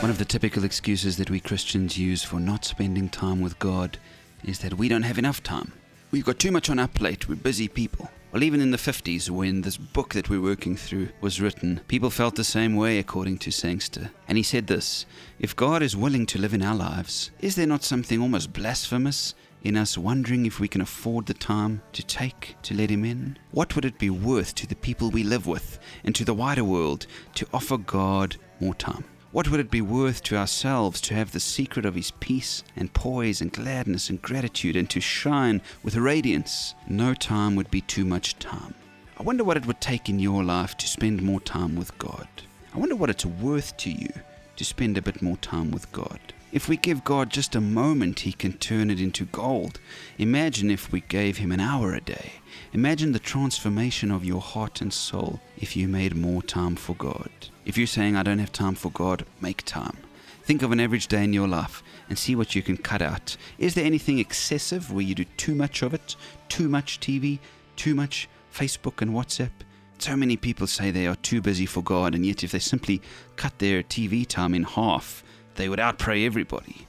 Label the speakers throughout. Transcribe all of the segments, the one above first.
Speaker 1: One of the typical excuses that we Christians use for not spending time with God is that we don't have enough time. We've got too much on our plate, we're busy people. Well, even in the 50s, when this book that we're working through was written, people felt the same way, according to Sangster. And he said this If God is willing to live in our lives, is there not something almost blasphemous in us wondering if we can afford the time to take to let Him in? What would it be worth to the people we live with and to the wider world to offer God more time? What would it be worth to ourselves to have the secret of His peace and poise and gladness and gratitude and to shine with radiance? No time would be too much time. I wonder what it would take in your life to spend more time with God. I wonder what it's worth to you to spend a bit more time with God. If we give God just a moment, He can turn it into gold. Imagine if we gave Him an hour a day. Imagine the transformation of your heart and soul if you made more time for God. If you're saying, I don't have time for God, make time. Think of an average day in your life and see what you can cut out. Is there anything excessive where you do too much of it? Too much TV? Too much Facebook and WhatsApp? So many people say they are too busy for God, and yet if they simply cut their TV time in half, they would outpray everybody.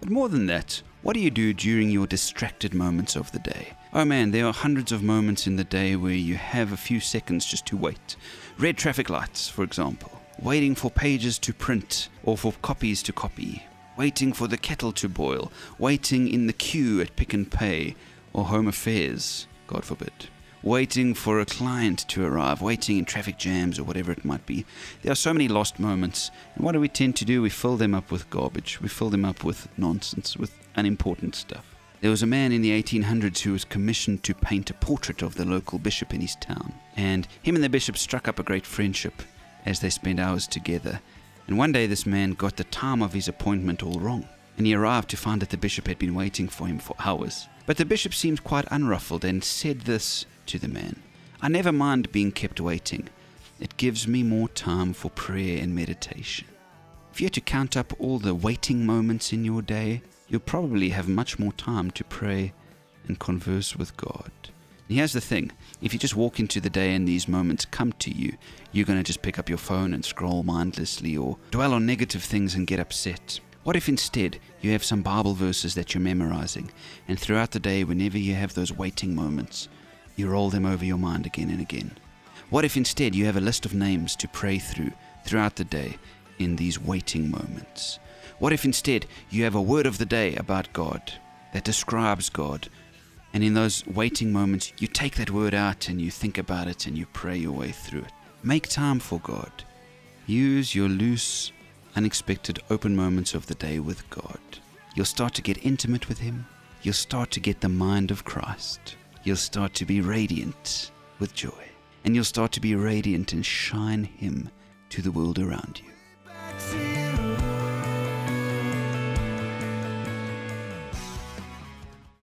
Speaker 1: But more than that, what do you do during your distracted moments of the day? Oh man, there are hundreds of moments in the day where you have a few seconds just to wait. Red traffic lights, for example. Waiting for pages to print or for copies to copy. Waiting for the kettle to boil. Waiting in the queue at Pick n Pay or Home Affairs, God forbid waiting for a client to arrive, waiting in traffic jams or whatever it might be. There are so many lost moments. And what do we tend to do? We fill them up with garbage. We fill them up with nonsense, with unimportant stuff. There was a man in the 1800s who was commissioned to paint a portrait of the local bishop in his town. And him and the bishop struck up a great friendship as they spent hours together. And one day this man got the time of his appointment all wrong. And he arrived to find that the bishop had been waiting for him for hours. But the bishop seemed quite unruffled and said this to the man. I never mind being kept waiting. It gives me more time for prayer and meditation. If you had to count up all the waiting moments in your day, you'll probably have much more time to pray and converse with God. And here's the thing if you just walk into the day and these moments come to you, you're going to just pick up your phone and scroll mindlessly or dwell on negative things and get upset. What if instead you have some Bible verses that you're memorizing, and throughout the day, whenever you have those waiting moments, you roll them over your mind again and again? What if instead you have a list of names to pray through throughout the day in these waiting moments? What if instead you have a word of the day about God that describes God, and in those waiting moments you take that word out and you think about it and you pray your way through it? Make time for God. Use your loose, unexpected, open moments of the day with God. You'll start to get intimate with Him. You'll start to get the mind of Christ you'll start to be radiant with joy. And you'll start to be radiant and shine Him to the world around you.